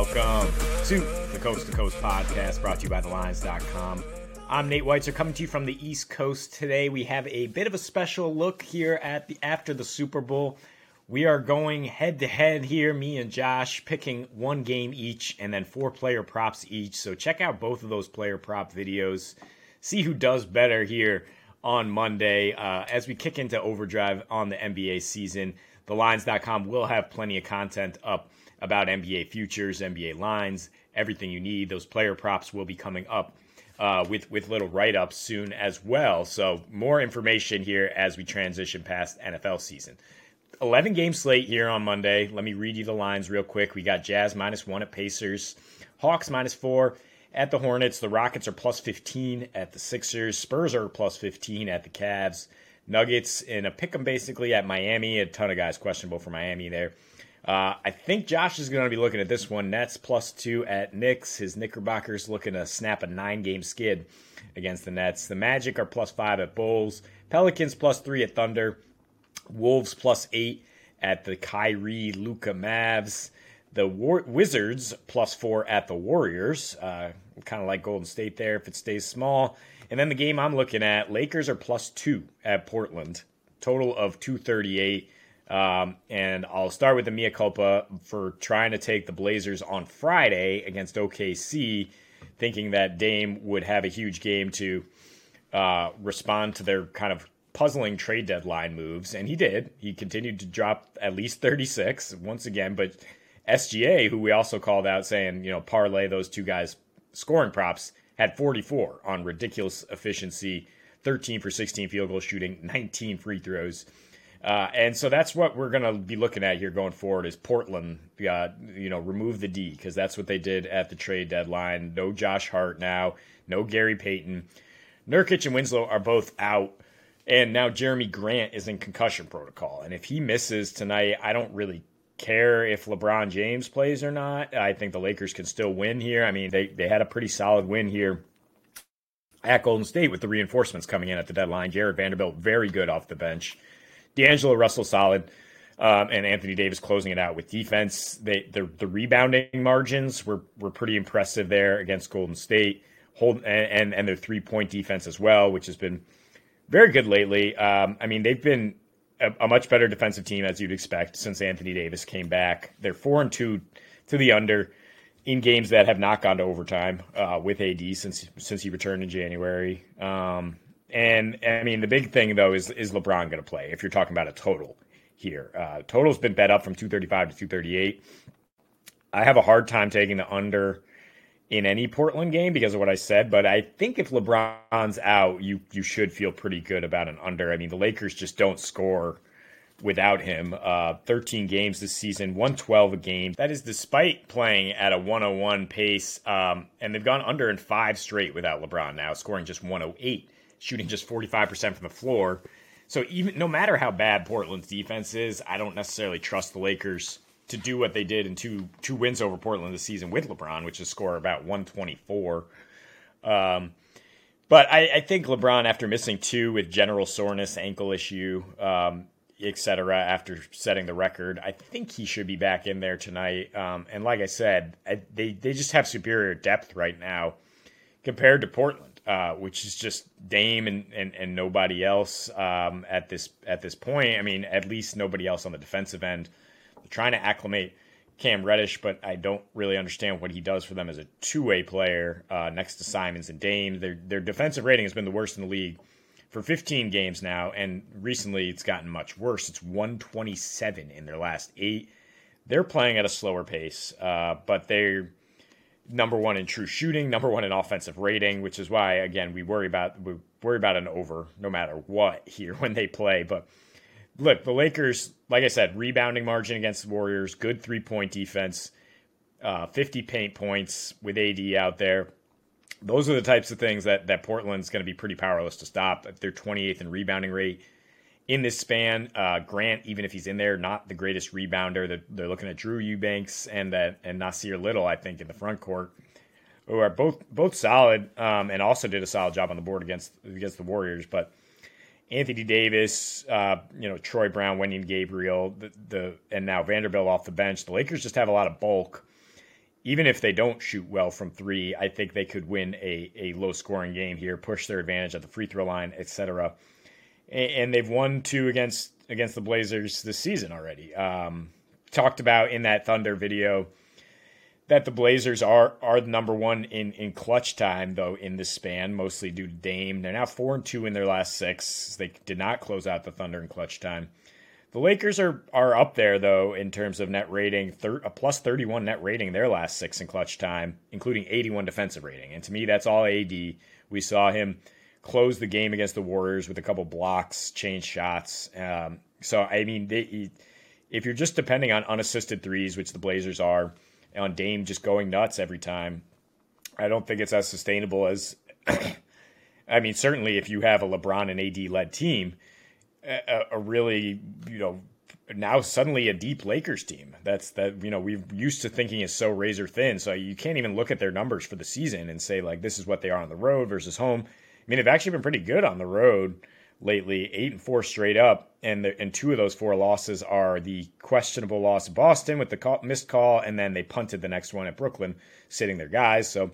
welcome to the Coast to Coast podcast brought to you by TheLines.com. I'm Nate Weitzer coming to you from the East Coast today. We have a bit of a special look here at the after the Super Bowl. We are going head to head here, me and Josh, picking one game each and then four player props each. So check out both of those player prop videos. See who does better here on Monday uh, as we kick into overdrive on the NBA season. TheLines.com will have plenty of content up about NBA futures, NBA lines, everything you need. Those player props will be coming up uh, with with little write ups soon as well. So more information here as we transition past NFL season. 11 game slate here on Monday. Let me read you the lines real quick. We got Jazz minus one at Pacers, Hawks minus four at the Hornets. The Rockets are plus 15 at the Sixers. Spurs are plus 15 at the Cavs. Nuggets in a pick 'em basically at Miami. A ton of guys questionable for Miami there. Uh, I think Josh is going to be looking at this one. Nets plus two at Knicks. His Knickerbockers looking to snap a nine game skid against the Nets. The Magic are plus five at Bulls. Pelicans plus three at Thunder. Wolves plus eight at the Kyrie Luca Mavs. The War- Wizards plus four at the Warriors. Uh, kind of like Golden State there if it stays small. And then the game I'm looking at, Lakers are plus two at Portland. Total of 238. Um, and I'll start with the mea culpa for trying to take the Blazers on Friday against OKC, thinking that Dame would have a huge game to uh, respond to their kind of puzzling trade deadline moves. And he did. He continued to drop at least 36 once again. But SGA, who we also called out saying, you know, parlay those two guys' scoring props, had 44 on ridiculous efficiency, 13 for 16 field goal shooting, 19 free throws. Uh, and so that's what we're going to be looking at here going forward is Portland, uh, you know, remove the D because that's what they did at the trade deadline. No Josh Hart now, no Gary Payton. Nurkic and Winslow are both out, and now Jerami Grant is in concussion protocol. And if he misses tonight, I don't really care if LeBron James plays or not. I think the Lakers can still win here. I mean, they, they had a pretty solid win here at Golden State with the reinforcements coming in at the deadline. Jarred Vanderbilt, very good off the bench. D'Angelo Russell solid, um, and Anthony Davis closing it out with defense. They the, the rebounding margins were were pretty impressive there against Golden State. Hold and and, and their three point defense as well, which has been very good lately. Um, I mean, they've been a, a, much better defensive team as you'd expect since Anthony Davis came back. They're four and two to the under in games that have not gone to overtime uh, with AD since since he returned in January. Um, and I mean, the big thing though is is LeBron going to play? If you're talking about a total here, uh, total's been bet up from 235 to 238. I have a hard time taking the under in any Portland game because of what I said, but I think if LeBron's out, you you should feel pretty good about an under. I mean, the Lakers just don't score without him. Uh, 13 games this season, 112 a game. That is despite playing at a 101 pace, um, and they've gone under in five straight without LeBron now, scoring just 108 shooting just 45% from the floor. So even no matter how bad Portland's defense is, I don't necessarily trust the Lakers to do what they did in two two wins over Portland this season with LeBron, which is score about 124. Um, but I, I, think LeBron, after missing two with general soreness, ankle issue, um, etc., after setting the record, I think he should be back in there tonight. Um, and like I said, I, they they just have superior depth right now compared to Portland uh, which is just Dame and, and, and nobody else um, at this at this point. I mean, at least nobody else on the defensive end. They're trying to acclimate Cam Reddish, but I don't really understand what he does for them as a two way player uh, next to Simons and Dame. Their their defensive rating has been the worst in the league for 15 games now, and recently it's gotten much worse. It's 127 in their last eight. They're playing at a slower pace, uh, but they're number one in true shooting, number one in offensive rating, which is why again we worry about we worry about an over no matter what here when they play. But look, the Lakers, like I said, rebounding margin against the Warriors, good three point defense, uh, 50 paint points with AD out there. Those are the types of things that that Portland's going to be pretty powerless to stop. They're 28th in rebounding rate in this span. Uh, Grant, even if he's in there, not the greatest rebounder. They're, they're looking at Drew Eubanks and uh, and Nassir Little, I think, in the front court, who are both both solid um, and also did a solid job on the board against against the Warriors. But Anthony Davis, uh, you know Troy Brown, Wenyen Gabriel, the, the and now Vanderbilt off the bench. The Lakers just have a lot of bulk even if they don't shoot well from three, I think they could win a, a low scoring game here, push their advantage at the free throw line, etc. And, and, they've won two against against the Blazers this season already. Um, talked about in that Thunder video that the Blazers are are the number one in in clutch time though in this span, mostly due to Dame. They're now four and two in their last six. They did not close out the Thunder in clutch time. The Lakers are are up there though in terms of net rating, thir- a plus thirty one net rating their last six in clutch time, including eighty one defensive rating. And to me, that's all AD. We saw him close the game against the Warriors with a couple blocks, change shots. Um, so I mean, they, if you're just depending on unassisted threes, which the Blazers are on Dame just going nuts every time. I don't think it's as sustainable as. I mean, certainly if you have a LeBron and AD led team, a, a, really you know now suddenly a deep Lakers team. That's that you know we've used to thinking is so razor thin. So you can't even look at their numbers for the season and say like this is what they are on the road versus home. I mean, they've actually been pretty good on the road lately, eight and four straight up, and the, and two of those four losses are the questionable loss of Boston with the call, missed call, and then they punted the next one at Brooklyn, sitting their guys. So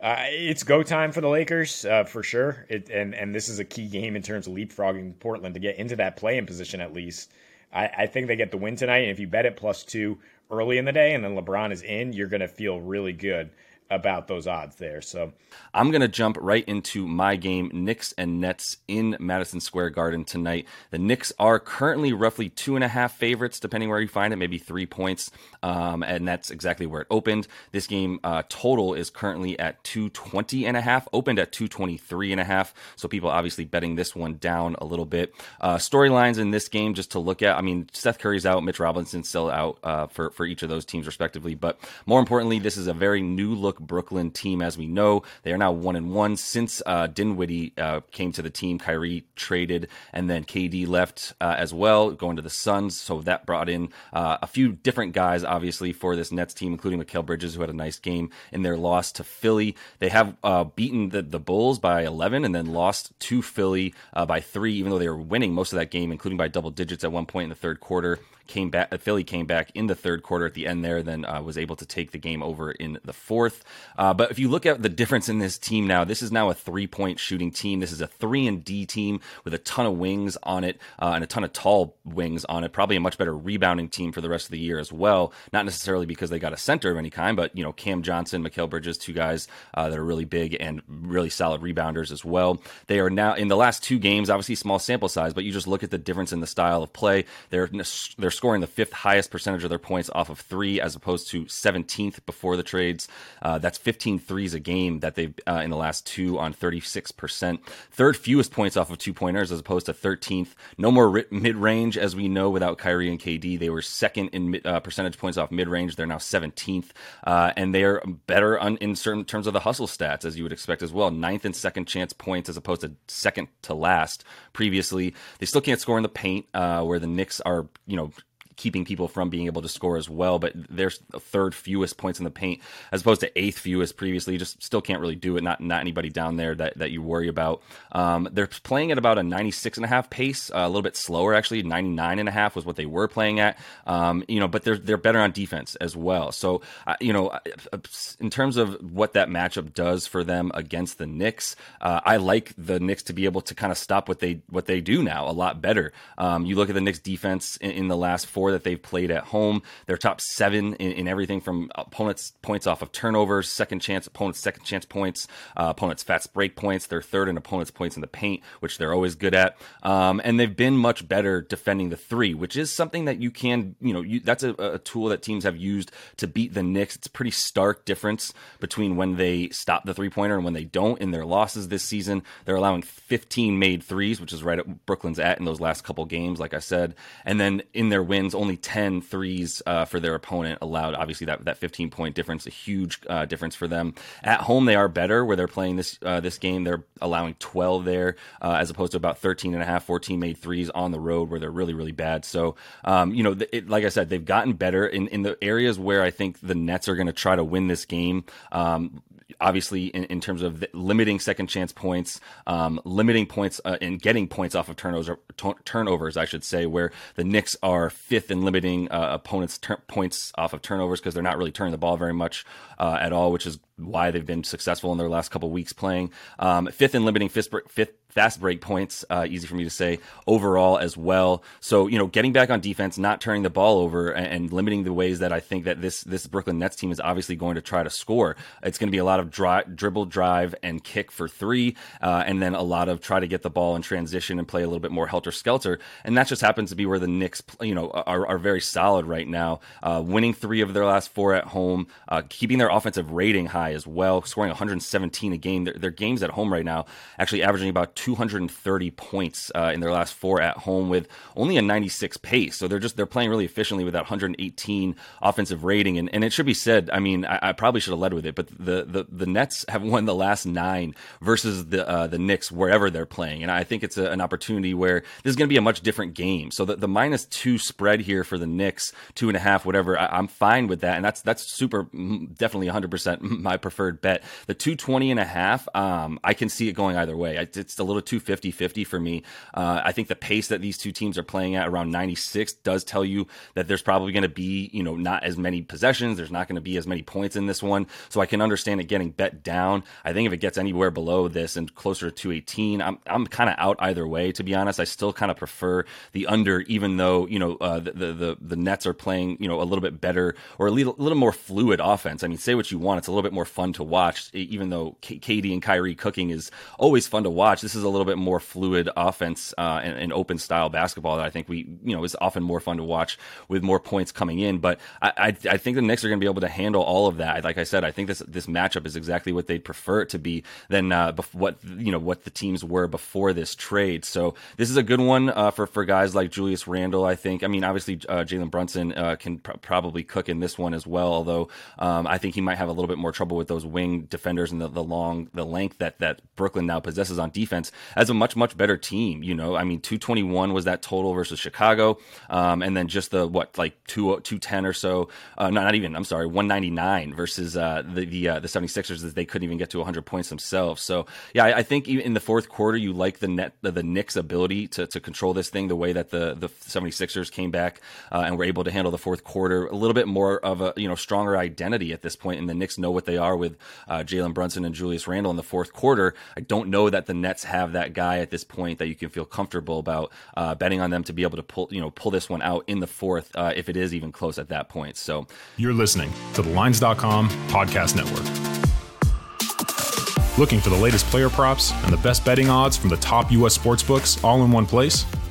uh, it's go time for the Lakers uh, for sure, it, and and this is a key game in terms of leapfrogging Portland to get into that play-in position at least. I, I think they get the win tonight, and if you bet it plus two early in the day, and then LeBron is in, you're going to feel really good about those odds there. So I'm going to jump right into my game, Knicks and Nets in Madison Square Garden tonight. The Knicks are currently roughly two and a half favorites, depending where you find it, maybe three points. Um, and that's exactly where it opened. This game uh, total is currently at 220 and a half, opened at 223 and a half. So people obviously betting this one down a little bit. Uh, storylines in this game, just to look at. I mean, Seth Curry's out, Mitch Robinson's still out uh, for, for each of those teams respectively. But more importantly, this is a very new look Brooklyn team, as we know. They are now one and one since uh, Dinwiddie uh, came to the team. Kyrie traded, and then KD left uh, as well, going to the Suns. So that brought in uh, a few different guys, obviously, for this Nets team, including Mikal Bridges, who had a nice game in their loss to Philly. They have uh, beaten the, the Bulls by 11 and then lost to Philly uh, by three, even though they were winning most of that game, including by double digits at one point in the third quarter came back. Philly came back in the third quarter at the end there, then uh, was able to take the game over in the fourth. Uh, but if you look at the difference in this team now, this is now a three point shooting team. This is a three and D team with a ton of wings on it uh, and a ton of tall wings on it. Probably a much better rebounding team for the rest of the year as well. Not necessarily because they got a center of any kind, but you know Cam Johnson, Mikal Bridges, two guys uh, that are really big and really solid rebounders as well. They are now in the last two games, obviously small sample size, but you just look at the difference in the style of play. They're they're scoring the fifth highest percentage of their points off of three, as opposed to 17th before the trades. Uh, that's 15 threes a game that they've uh, in the last two on 36%. Third fewest points off of two pointers, as opposed to 13th. No more mid range, as we know, without Kyrie and KD. They were second in uh, percentage points off mid range. They're now 17th, uh, and they're better on, in certain terms of the hustle stats, as you would expect as well. Ninth and second chance points, as opposed to second to last previously. They still can't score in the paint, uh, where the Knicks are, you know, keeping people from being able to score as well. But there's the third fewest points in the paint as opposed to eighth fewest previously. You just still can't really do it. Not not anybody down there that, that you worry about. Um, they're playing at about a 96 and a half pace, uh, a little bit slower actually. 99 and a half was what they were playing at. Um, you know, but they're they're better on defense as well. So uh, you know, uh, in terms of what that matchup does for them against the Knicks, uh, I like the Knicks to be able to kind of stop what they what they do now a lot better. Um, you look at the Knicks defense in, in the last four that they've played at home. They're top seven in, in everything from opponents' points off of turnovers, second chance opponents' second chance points, uh, opponents' fast break points. They're third in opponents' points in the paint, which they're always good at. Um, and they've been much better defending the three, which is something that you can, you know, you, that's a, a tool that teams have used to beat the Knicks. It's a pretty stark difference between when they stop the three pointer and when they don't in their losses this season. They're allowing 15 made threes, which is right at Brooklyn's at in those last couple games, like I said. And then in their wins, only 10 threes uh, for their opponent allowed. Obviously, that, that 15 point difference, a huge uh, difference for them. At home, they are better where they're playing this uh, this game. They're allowing 12 there uh, as opposed to about 13 and a half, 14 made threes on the road where they're really, really bad. So, um, you know, it, like I said, they've gotten better in, in the areas where I think the Nets are going to try to win this game. Um, obviously in, in terms of limiting second chance points, um, limiting points uh, and getting points off of turnovers, t- turnovers, I should say, where the Knicks are fifth in limiting uh, opponents' ter- points off of turnovers because they're not really turning the ball very much uh, at all, which is why they've been successful in their last couple weeks playing. Um, fifth in limiting fifth, fifth fast break points, uh, easy for me to say, overall as well. So, you know, getting back on defense, not turning the ball over and, and, limiting the ways that I think that this, this Brooklyn Nets team is obviously going to try to score. It's going to be a lot of dry, dribble, drive, and kick for three, uh, and then a lot of try to get the ball in transition and play a little bit more helter skelter. And that just happens to be where the Knicks, you know, are, are very solid right now, uh, winning three of their last four at home, uh, keeping their offensive rating high as well, scoring 117 a game. Their, their games at home right now actually averaging about 230 points uh, in their last four at home with only a 96 pace. So they're just they're playing really efficiently with that 118 offensive rating. And, and it should be said, I mean, I, I probably should have led with it, but the, the the Nets have won the last nine versus the uh, the Knicks wherever they're playing, and I think it's a, an opportunity where this is going to be a much different game. So the, the minus two spread here for the Knicks, two and a half, whatever, I, am fine with that, and that's that's super definitely 100 percent my preferred bet. The 220 and a half, um, I can see it going either way. It's a little too 50 50 for me. Uh, I think the pace that these two teams are playing at around 96 does tell you that there's probably going to be, you know, not as many possessions. There's not going to be as many points in this one. So I can understand it getting bet down. I think if it gets anywhere below this and closer to 218, I'm, I'm kind of out either way, to be honest. I still kind of prefer the under, even though, you know, uh, the, the, the, Nets are playing, you know, a little bit better or a little, a little more fluid offense. I mean, say what you want. It's a little bit more fun to watch, even though K- KD and Kyrie cooking is always fun to watch. This is a little bit more fluid offense uh, and, and, open style basketball that I think we, you know, is often more fun to watch with more points coming in. But I, I, I think the Knicks are going to be able to handle all of that. Like I said, I think this this matchup is exactly what they'd prefer it to be than uh, what you know what the teams were before this trade. So this is a good one uh, for for guys like Julius Randle. I think. I mean, obviously uh, Jalen Brunson uh, can pr- probably cook in this one as well. Although um, I think he might have a little bit more trouble with those wing defenders and the, the long the length that that Brooklyn now possesses on defense as a much much better team. You know, I mean, 221 was that total versus Chicago, um, and then just the what like two 210 or so. Uh, not, not even. I'm sorry, 199 versus uh, the the uh, the 76ers that they couldn't even get to 100 points themselves. So yeah, I, I think in the fourth quarter, you like the net the, the Knicks' ability to, to control this thing the way that the the 76ers came back uh, and were able to handle the fourth quarter a little bit more of a you know stronger identity at this point, and the Knicks know what they are with uh, Jalen Brunson and Julius Randle in the fourth quarter. I don't know that the Nets have that guy at this point that you can feel comfortable about uh, betting on them to be able to pull you know pull this one out in the fourth uh, if it is even close at that point. So you're listening to the Lines.com podcast network. Looking for the latest player props and the best betting odds from the top U.S. sports books all in one place?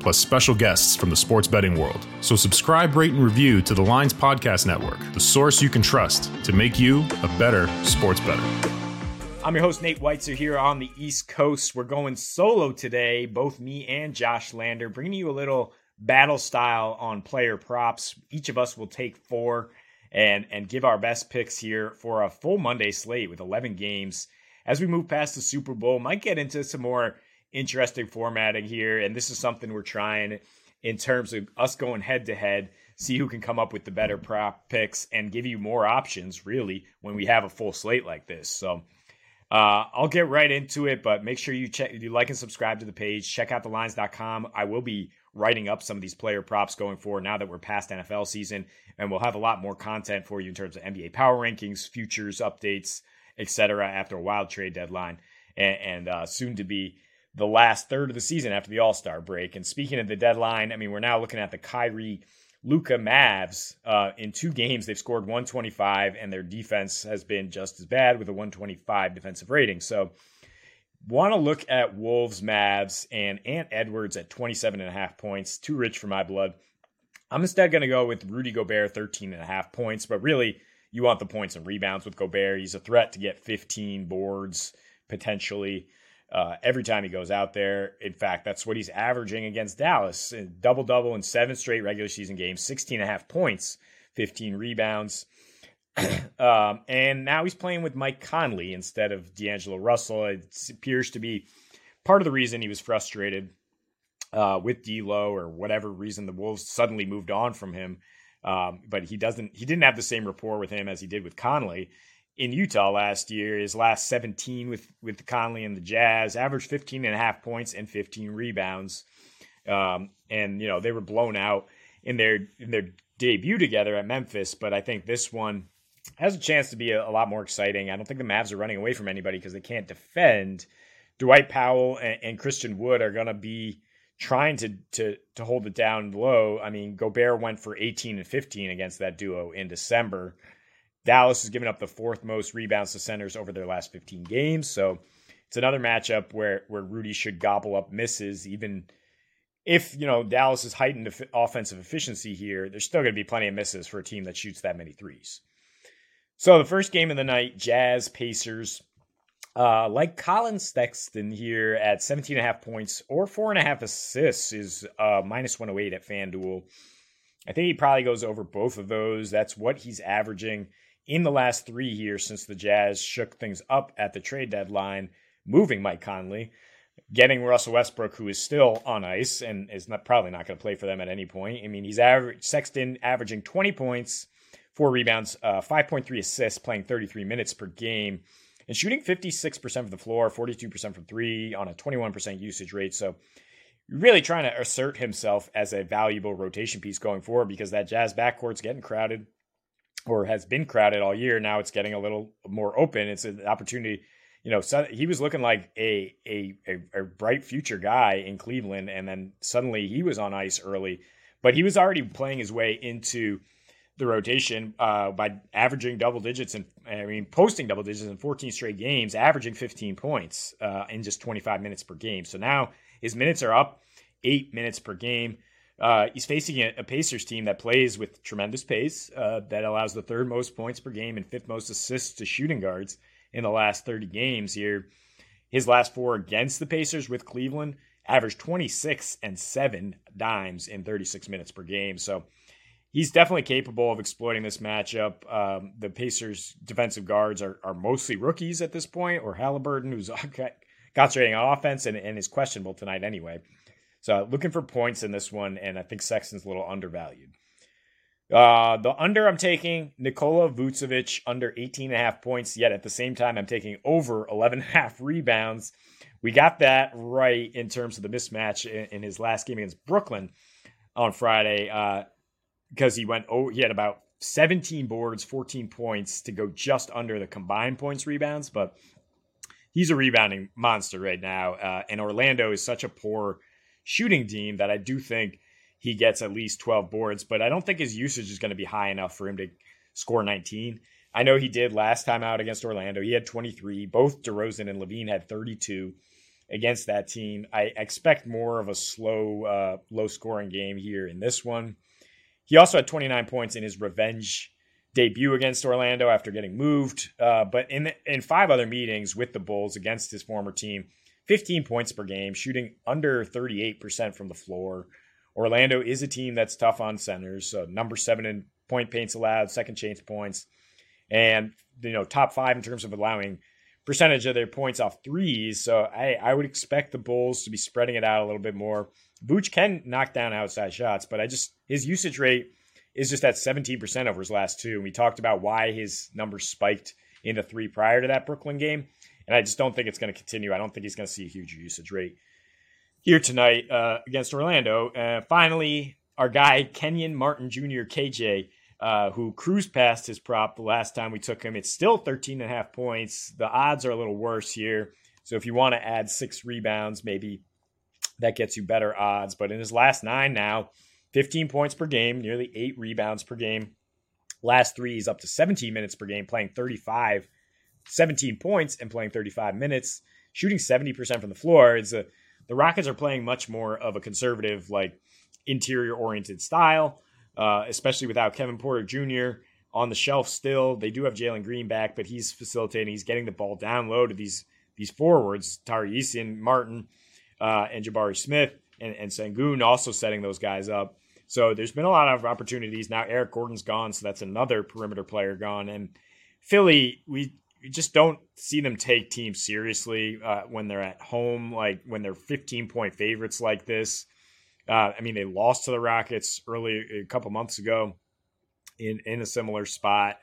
plus special guests from the sports betting world. So subscribe, rate, and review to the Lines Podcast Network, the source you can trust to make you a better sports better. I'm your host, Nate Weitzer, here on the East Coast. We're going solo today, both me and Josh Lander, bringing you a little battle style on player props. Each of us will take four and, and give our best picks here for a full Monday slate with 11 games. As we move past the Super Bowl, might get into some more interesting formatting here. And this is something we're trying in terms of us going head to head see who can come up with the better prop picks and give you more options really when we have a full slate like this. So uh, I'll get right into it, but make sure you check, you like and subscribe to the page. Check out the lines.com. I will be writing up some of these player props going forward now that we're past NFL season, and we'll have a lot more content for you in terms of NBA power rankings, futures updates, etc. After a wild trade deadline, and, and uh, soon to be the last third of the season after the All Star break. And speaking of the deadline, I mean, we're now looking at the Kyrie Luca Mavs uh, in two games, they've scored 125, and their defense has been just as bad with a 125 defensive rating. So, want to look at Wolves Mavs and Ant Edwards at 27 and a half points. Too rich for my blood. I'm instead going to go with Rudy Gobert 13 and a half points, but really, you want the points and rebounds with Gobert. He's a threat to get 15 boards potentially uh, every time he goes out there. In fact, that's what he's averaging against Dallas. Double double in seven straight regular season games, 16 and a half points, 15 rebounds. um, and now he's playing with Mike Conley instead of D'Angelo Russell. It appears to be part of the reason he was frustrated uh, with D'Lo or whatever reason the Wolves suddenly moved on from him. Um, but he doesn't. He didn't have the same rapport with him as he did with Conley in Utah last year. His last 17 with with Conley and the Jazz averaged 15 and a half points and 15 rebounds. Um, and you know they were blown out in their in their debut together at Memphis. But I think this one has a chance to be a, a lot more exciting. I don't think the Mavs are running away from anybody because they can't defend. Dwight Powell and, and Christian Wood are going to be trying to to to hold it down low. I mean, Gobert went for 18 and 15 against that duo in December. Dallas has given up the fourth most rebounds to centers over their last 15 games, so it's another matchup where where Rudy should gobble up misses even if you know Dallas is heightened offensive efficiency here, there's still going to be plenty of misses for a team that shoots that many threes. So the first game of the night, Jazz Pacers. Uh, like Collin Sexton here at 17 and a half points or four and a half assists is uh, minus 108 at FanDuel. I think he probably goes over both of those. That's what he's averaging in the last three years since the Jazz shook things up at the trade deadline, moving Mike Conley, getting Russell Westbrook, who is still on ice and is not, probably not going to play for them at any point. I mean, he's average Sexton averaging 20 points, four rebounds, uh, 5.3 assists, playing 33 minutes per game and shooting 56% from the floor, 42% from three on a 21% usage rate. So really trying to assert himself as a valuable rotation piece going forward because that Jazz backcourt's getting crowded or has been crowded all year. Now it's getting a little more open. It's an opportunity. You know, so he was looking like a, a a, bright future guy in Cleveland, and then suddenly he was on ice early, but he was already playing his way into the rotation uh, by averaging double digits and I mean posting double digits in 14 straight games, averaging 15 points uh, in just 25 minutes per game. So now his minutes are up eight minutes per game. Uh, he's facing a, a, Pacers team that plays with tremendous pace, uh, that allows the third most points per game and fifth most assists to shooting guards in the last 30 games here. His last four against the Pacers with Cleveland averaged 26 and seven dimes in 36 minutes per game. So he's definitely capable of exploiting this matchup. Um, the Pacers' defensive guards are, are mostly rookies at this point, or Halliburton, who's concentrating on offense and, and is questionable tonight anyway. So looking for points in this one, and I think Sexton's a little undervalued. Uh, the under I'm taking Nikola Vucevic under 18 and a half points, yet at the same time I'm taking over 11 and a half rebounds. We got that right in terms of the mismatch in, in his last game against Brooklyn on Friday. Uh, because he went oh he had about 17 boards, 14 points to go just under the combined points rebounds, but he's a rebounding monster right now. Uh, and Orlando is such a poor shooting team that I do think he gets at least 12 boards, but I don't think his usage is going to be high enough for him to score 19. I know he did last time out against Orlando. He had 23. Both DeRozan and LaVine had 32 against that team. I expect more of a slow, uh, low scoring game here in this one. He also had 29 points in his revenge debut against Orlando after getting moved. Uh, but in in five other meetings with the Bulls against his former team, 15 points per game, shooting under 38% from the floor. Orlando is a team that's tough on centers, so number seven in point paints allowed, second chance points, and you know top five in terms of allowing percentage of their points off threes. So I, I would expect the Bulls to be spreading it out a little bit more. Vooch can knock down outside shots, but I just his usage rate is just at 17% over his last two. And we talked about why his numbers spiked into three prior to that Brooklyn game. And I just don't think it's going to continue. I don't think he's going to see a huge usage rate here tonight uh, against Orlando. Uh, finally, our guy, Kenyon Martin Jr., KJ, uh, who cruised past his prop the last time we took him. It's still 13 and a half points. The odds are a little worse here. So if you want to add six rebounds, maybe that gets you better odds. But in his last nine now, 15 points per game, nearly eight rebounds per game. Last three, he's up to 17 minutes per game, playing 35, 17 points and playing 35 minutes, shooting 70% from the floor. It's a, the Rockets are playing much more of a conservative, like interior oriented style, uh, especially without Kevin Porter Jr. on the shelf still. They do have Jalen Green back, but he's facilitating. He's getting the ball down low to these these forwards, Tari Eason, Martin, uh, and Jabari Smith, and, and Sengun also setting those guys up. So there's been a lot of opportunities. Now Eric Gordon's gone, so that's another perimeter player gone. And Philly, we just don't see them take teams seriously uh, when they're at home, like when they're 15 point favorites like this. Uh, I mean, they lost to the Rockets early a couple months ago in in a similar spot.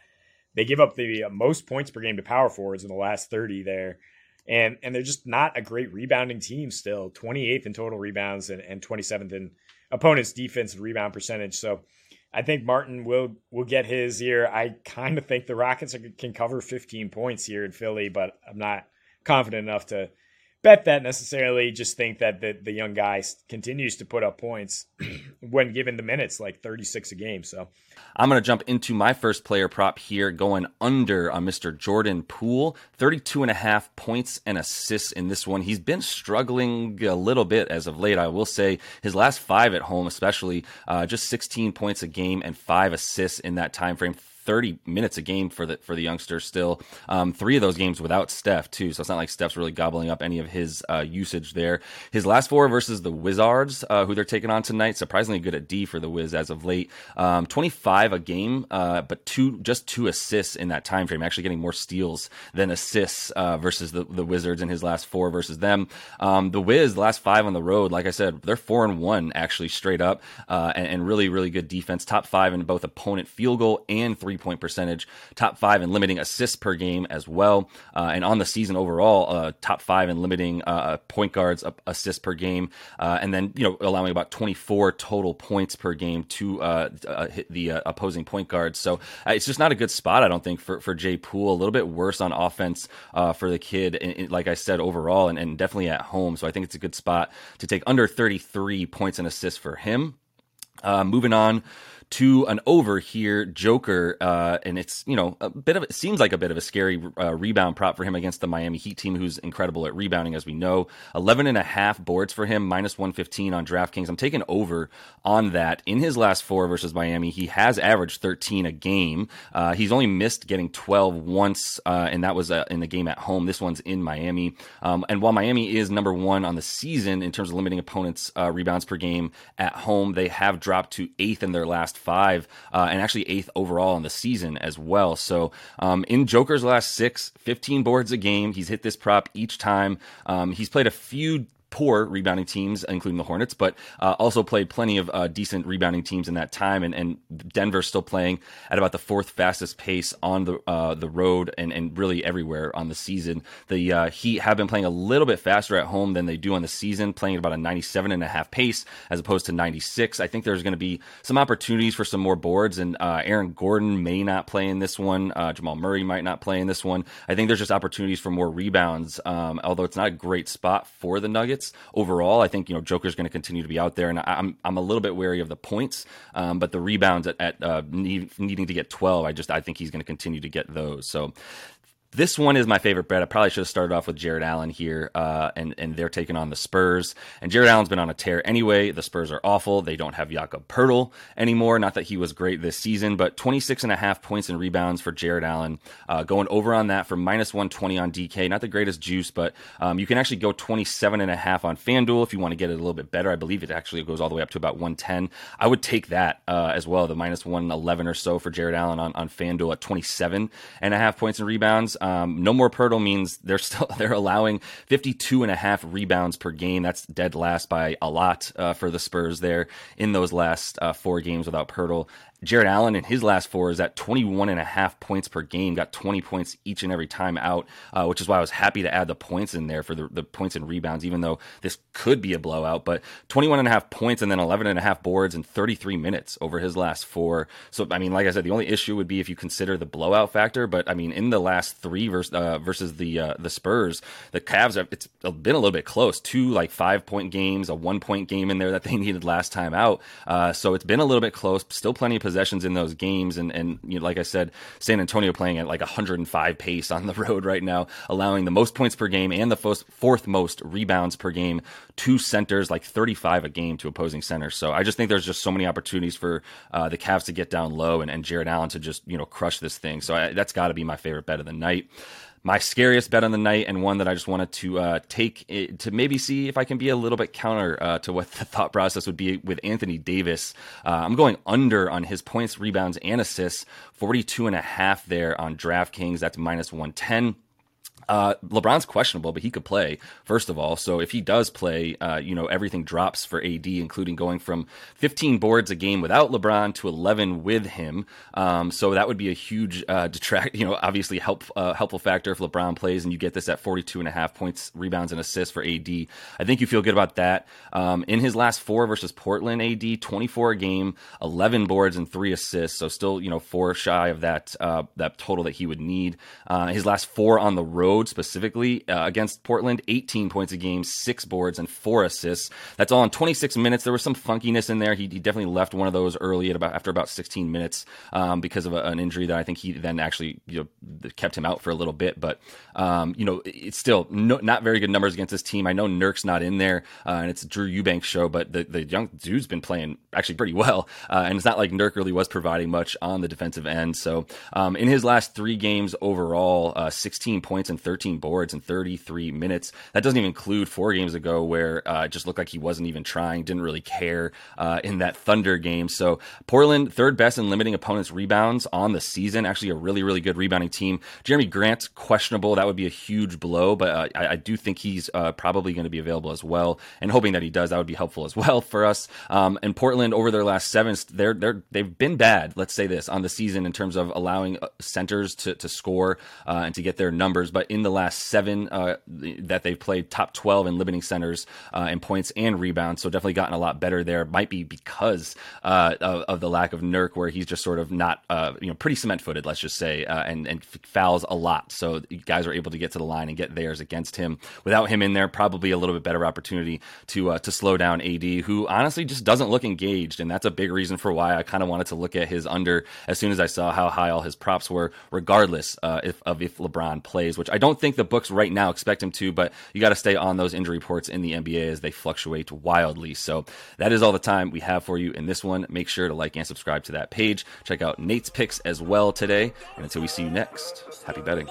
They give up the most points per game to power forwards in the last 30 there. And and they're just not a great rebounding team still. 28th in total rebounds and, and 27th in opponent's defensive rebound percentage. So I think Martin will will get his here. I kind of think the Rockets can cover 15 points here in Philly, but I'm not confident enough to bet that necessarily. Just think that the, the young guy continues to put up points when given the minutes, like 36 a game. So I'm going to jump into my first player prop here, going under on Mr. Jordan Poole. 32 and a half points and assists in this one. He's been struggling a little bit as of late, I will say. His last five at home, especially, uh, just 16 points a game and five assists in that time frame 30 minutes a game for the for the youngster still. Um, three of those games without Steph too, so it's not like Steph's really gobbling up any of his uh, usage there. His last four versus the Wizards, uh, who they're taking on tonight, surprisingly good at D for the Wiz as of late. Um, 25 a game, uh, but two just two assists in that time frame. Actually getting more steals than assists uh, versus the, the Wizards in his last four versus them. Um, the Wiz the last five on the road, like I said, they're four and one actually straight up, uh, and, and really really good defense. Top five in both opponent field goal and three three point percentage, top five in limiting assists per game as well. Uh, and on the season overall, uh, top five in limiting uh, point guards assists per game. Uh, and then, you know, allowing about 24 total points per game to uh, uh, the opposing point guards. So it's just not a good spot, I don't think, for, for Jay Poole. A little bit worse on offense for the kid, in, in, like I said, overall, and, and definitely at home. So I think it's a good spot to take under 33 points and assists for him. Uh, moving on to an over here, Joker, uh, and it's you know a bit of it seems like a bit of a scary uh, rebound prop for him against the Miami Heat team, who's incredible at rebounding, as we know. 11 and a half boards for him, minus 115 on DraftKings. I'm taking over on that. In his last four versus Miami, he has averaged 13 a game. Uh, he's only missed getting 12 once, uh, and that was uh, in the game at home. This one's in Miami. Um, and while Miami is number one on the season in terms of limiting opponents' uh, rebounds per game at home, they have dropped to eighth in their last five, uh, and actually eighth overall in the season as well. So um, in Joker's last six, 15 boards a game. He's hit this prop each time. Um, he's played a few poor rebounding teams, including the Hornets, but uh, also played plenty of uh, decent rebounding teams in that time. And, and Denver's still playing at about the fourth fastest pace on the uh, the road and, and really everywhere on the season. The uh, Heat have been playing a little bit faster at home than they do on the season, playing at about a 97 and a half pace as opposed to 96. I think there's going to be some opportunities for some more boards, and uh, Aaron Gordon may not play in this one. Uh, Jamal Murray might not play in this one. I think there's just opportunities for more rebounds, um, although it's not a great spot for the Nuggets overall. I think you know Joker's going to continue to be out there, and I'm I'm a little bit wary of the points, um, but the rebounds at, at uh, need, needing to get 12, I just I think he's going to continue to get those. So this one is my favorite bet. I probably should have started off with Jarrett Allen here, uh, and and they're taking on the Spurs. And Jarrett Allen's been on a tear anyway. The Spurs are awful. They don't have Jakob Poeltl anymore. Not that he was great this season, but 26 and a half points and rebounds for Jarrett Allen. Uh, going over on that for minus 120 on DK. Not the greatest juice, but um, you can actually go 27 and a half on FanDuel if you want to get it a little bit better. I believe it actually goes all the way up to about 110. I would take that uh, as well, the minus 111 or so for Jarrett Allen on, on FanDuel at 27 and a half points and rebounds. Um, no more Poeltl means they're still they're allowing 52 and a half rebounds per game. That's dead last by a lot uh, for the Spurs there in those last uh, four games without Poeltl. Jarrett Allen in his last four is at 21 and a half points per game, got 20 points each and every time out, uh, which is why I was happy to add the points in there for the, the points and rebounds, even though this could be a blowout. But 21 and a half points and then 11 and a half boards in 33 minutes over his last four. So, I mean, like I said, the only issue would be if you consider the blowout factor. But I mean, in the last three versus, uh, versus the uh, the Spurs, the Cavs have it's been a little bit close. Two like five point games, a one point game in there that they needed last time out. Uh, so it's been a little bit close. Still plenty of possessions in those games. And, and you know, like I said, San Antonio playing at like 105 pace on the road right now, allowing the most points per game and the fourth most rebounds per game to centers, like 35 a game to opposing centers. So I just think there's just so many opportunities for uh, the Cavs to get down low and, and Jarrett Allen to just, you know, crush this thing. So I, that's got to be my favorite bet of the night my scariest bet on the night and one that I just wanted to uh, take it, to maybe see if I can be a little bit counter uh, to what the thought process would be with Anthony Davis. Uh, I'm going under on his points, rebounds, and assists, 42 and a half there on DraftKings. That's minus 110. Uh, LeBron's questionable, but he could play first of all. So if he does play, uh, you know everything drops for AD, including going from 15 boards a game without LeBron to 11 with him. Um, so that would be a huge uh, detract. You know, obviously help uh, helpful factor if LeBron plays, and you get this at 42 and a half points, rebounds, and assists for AD. I think you feel good about that. Um, in his last four versus Portland, AD 24 a game, 11 boards and three assists. So still, you know, four shy of that uh, that total that he would need. Uh, his last four on the road road specifically uh, against Portland, 18 points a game, six boards, and four assists. That's all in 26 minutes. There was some funkiness in there. He, he definitely left one of those early at about after about 16 minutes um, because of a, an injury that I think he then actually you know kept him out for a little bit. But um, you know it's still no, not very good numbers against this team. I know Nurk's not in there, uh, and it's Drew Eubanks show, but the the young dude's been playing actually pretty well, uh, and it's not like Nurk really was providing much on the defensive end. So um, in his last three games overall, uh, 16 points and 13 boards in 33 minutes. That doesn't even include four games ago where uh, it just looked like he wasn't even trying, didn't really care uh, in that Thunder game. So Portland, third best in limiting opponents' rebounds on the season. Actually, a really, really good rebounding team. Jerami Grant, questionable. That would be a huge blow, but uh, I, I, do think he's uh, probably going to be available as well. And hoping that he does, that would be helpful as well for us. Um, and Portland, over their last seven, they're, they're, they've been bad, let's say this, on the season in terms of allowing uh, centers to, to score uh, and to get their numbers. But in the last seven uh, that they've played top 12 in limiting centers uh, in points and rebounds. So definitely gotten a lot better there. Might be because uh, of, of, the lack of Nurk, where he's just sort of not, uh, you know, pretty cement footed, let's just say, uh, and, and fouls a lot. So guys are able to get to the line and get theirs against him. Without him in there, probably a little bit better opportunity to uh, to slow down AD, who honestly just doesn't look engaged. And that's a big reason for why I kind of wanted to look at his under as soon as I saw how high all his props were, regardless if, of if LeBron plays, which I don't think the books right now expect him to, but you got to stay on those injury reports in the NBA as they fluctuate wildly. So that is all the time we have for you in this one. Make sure to like and subscribe to that page. Check out Nate's picks as well today. And until we see you next, happy betting.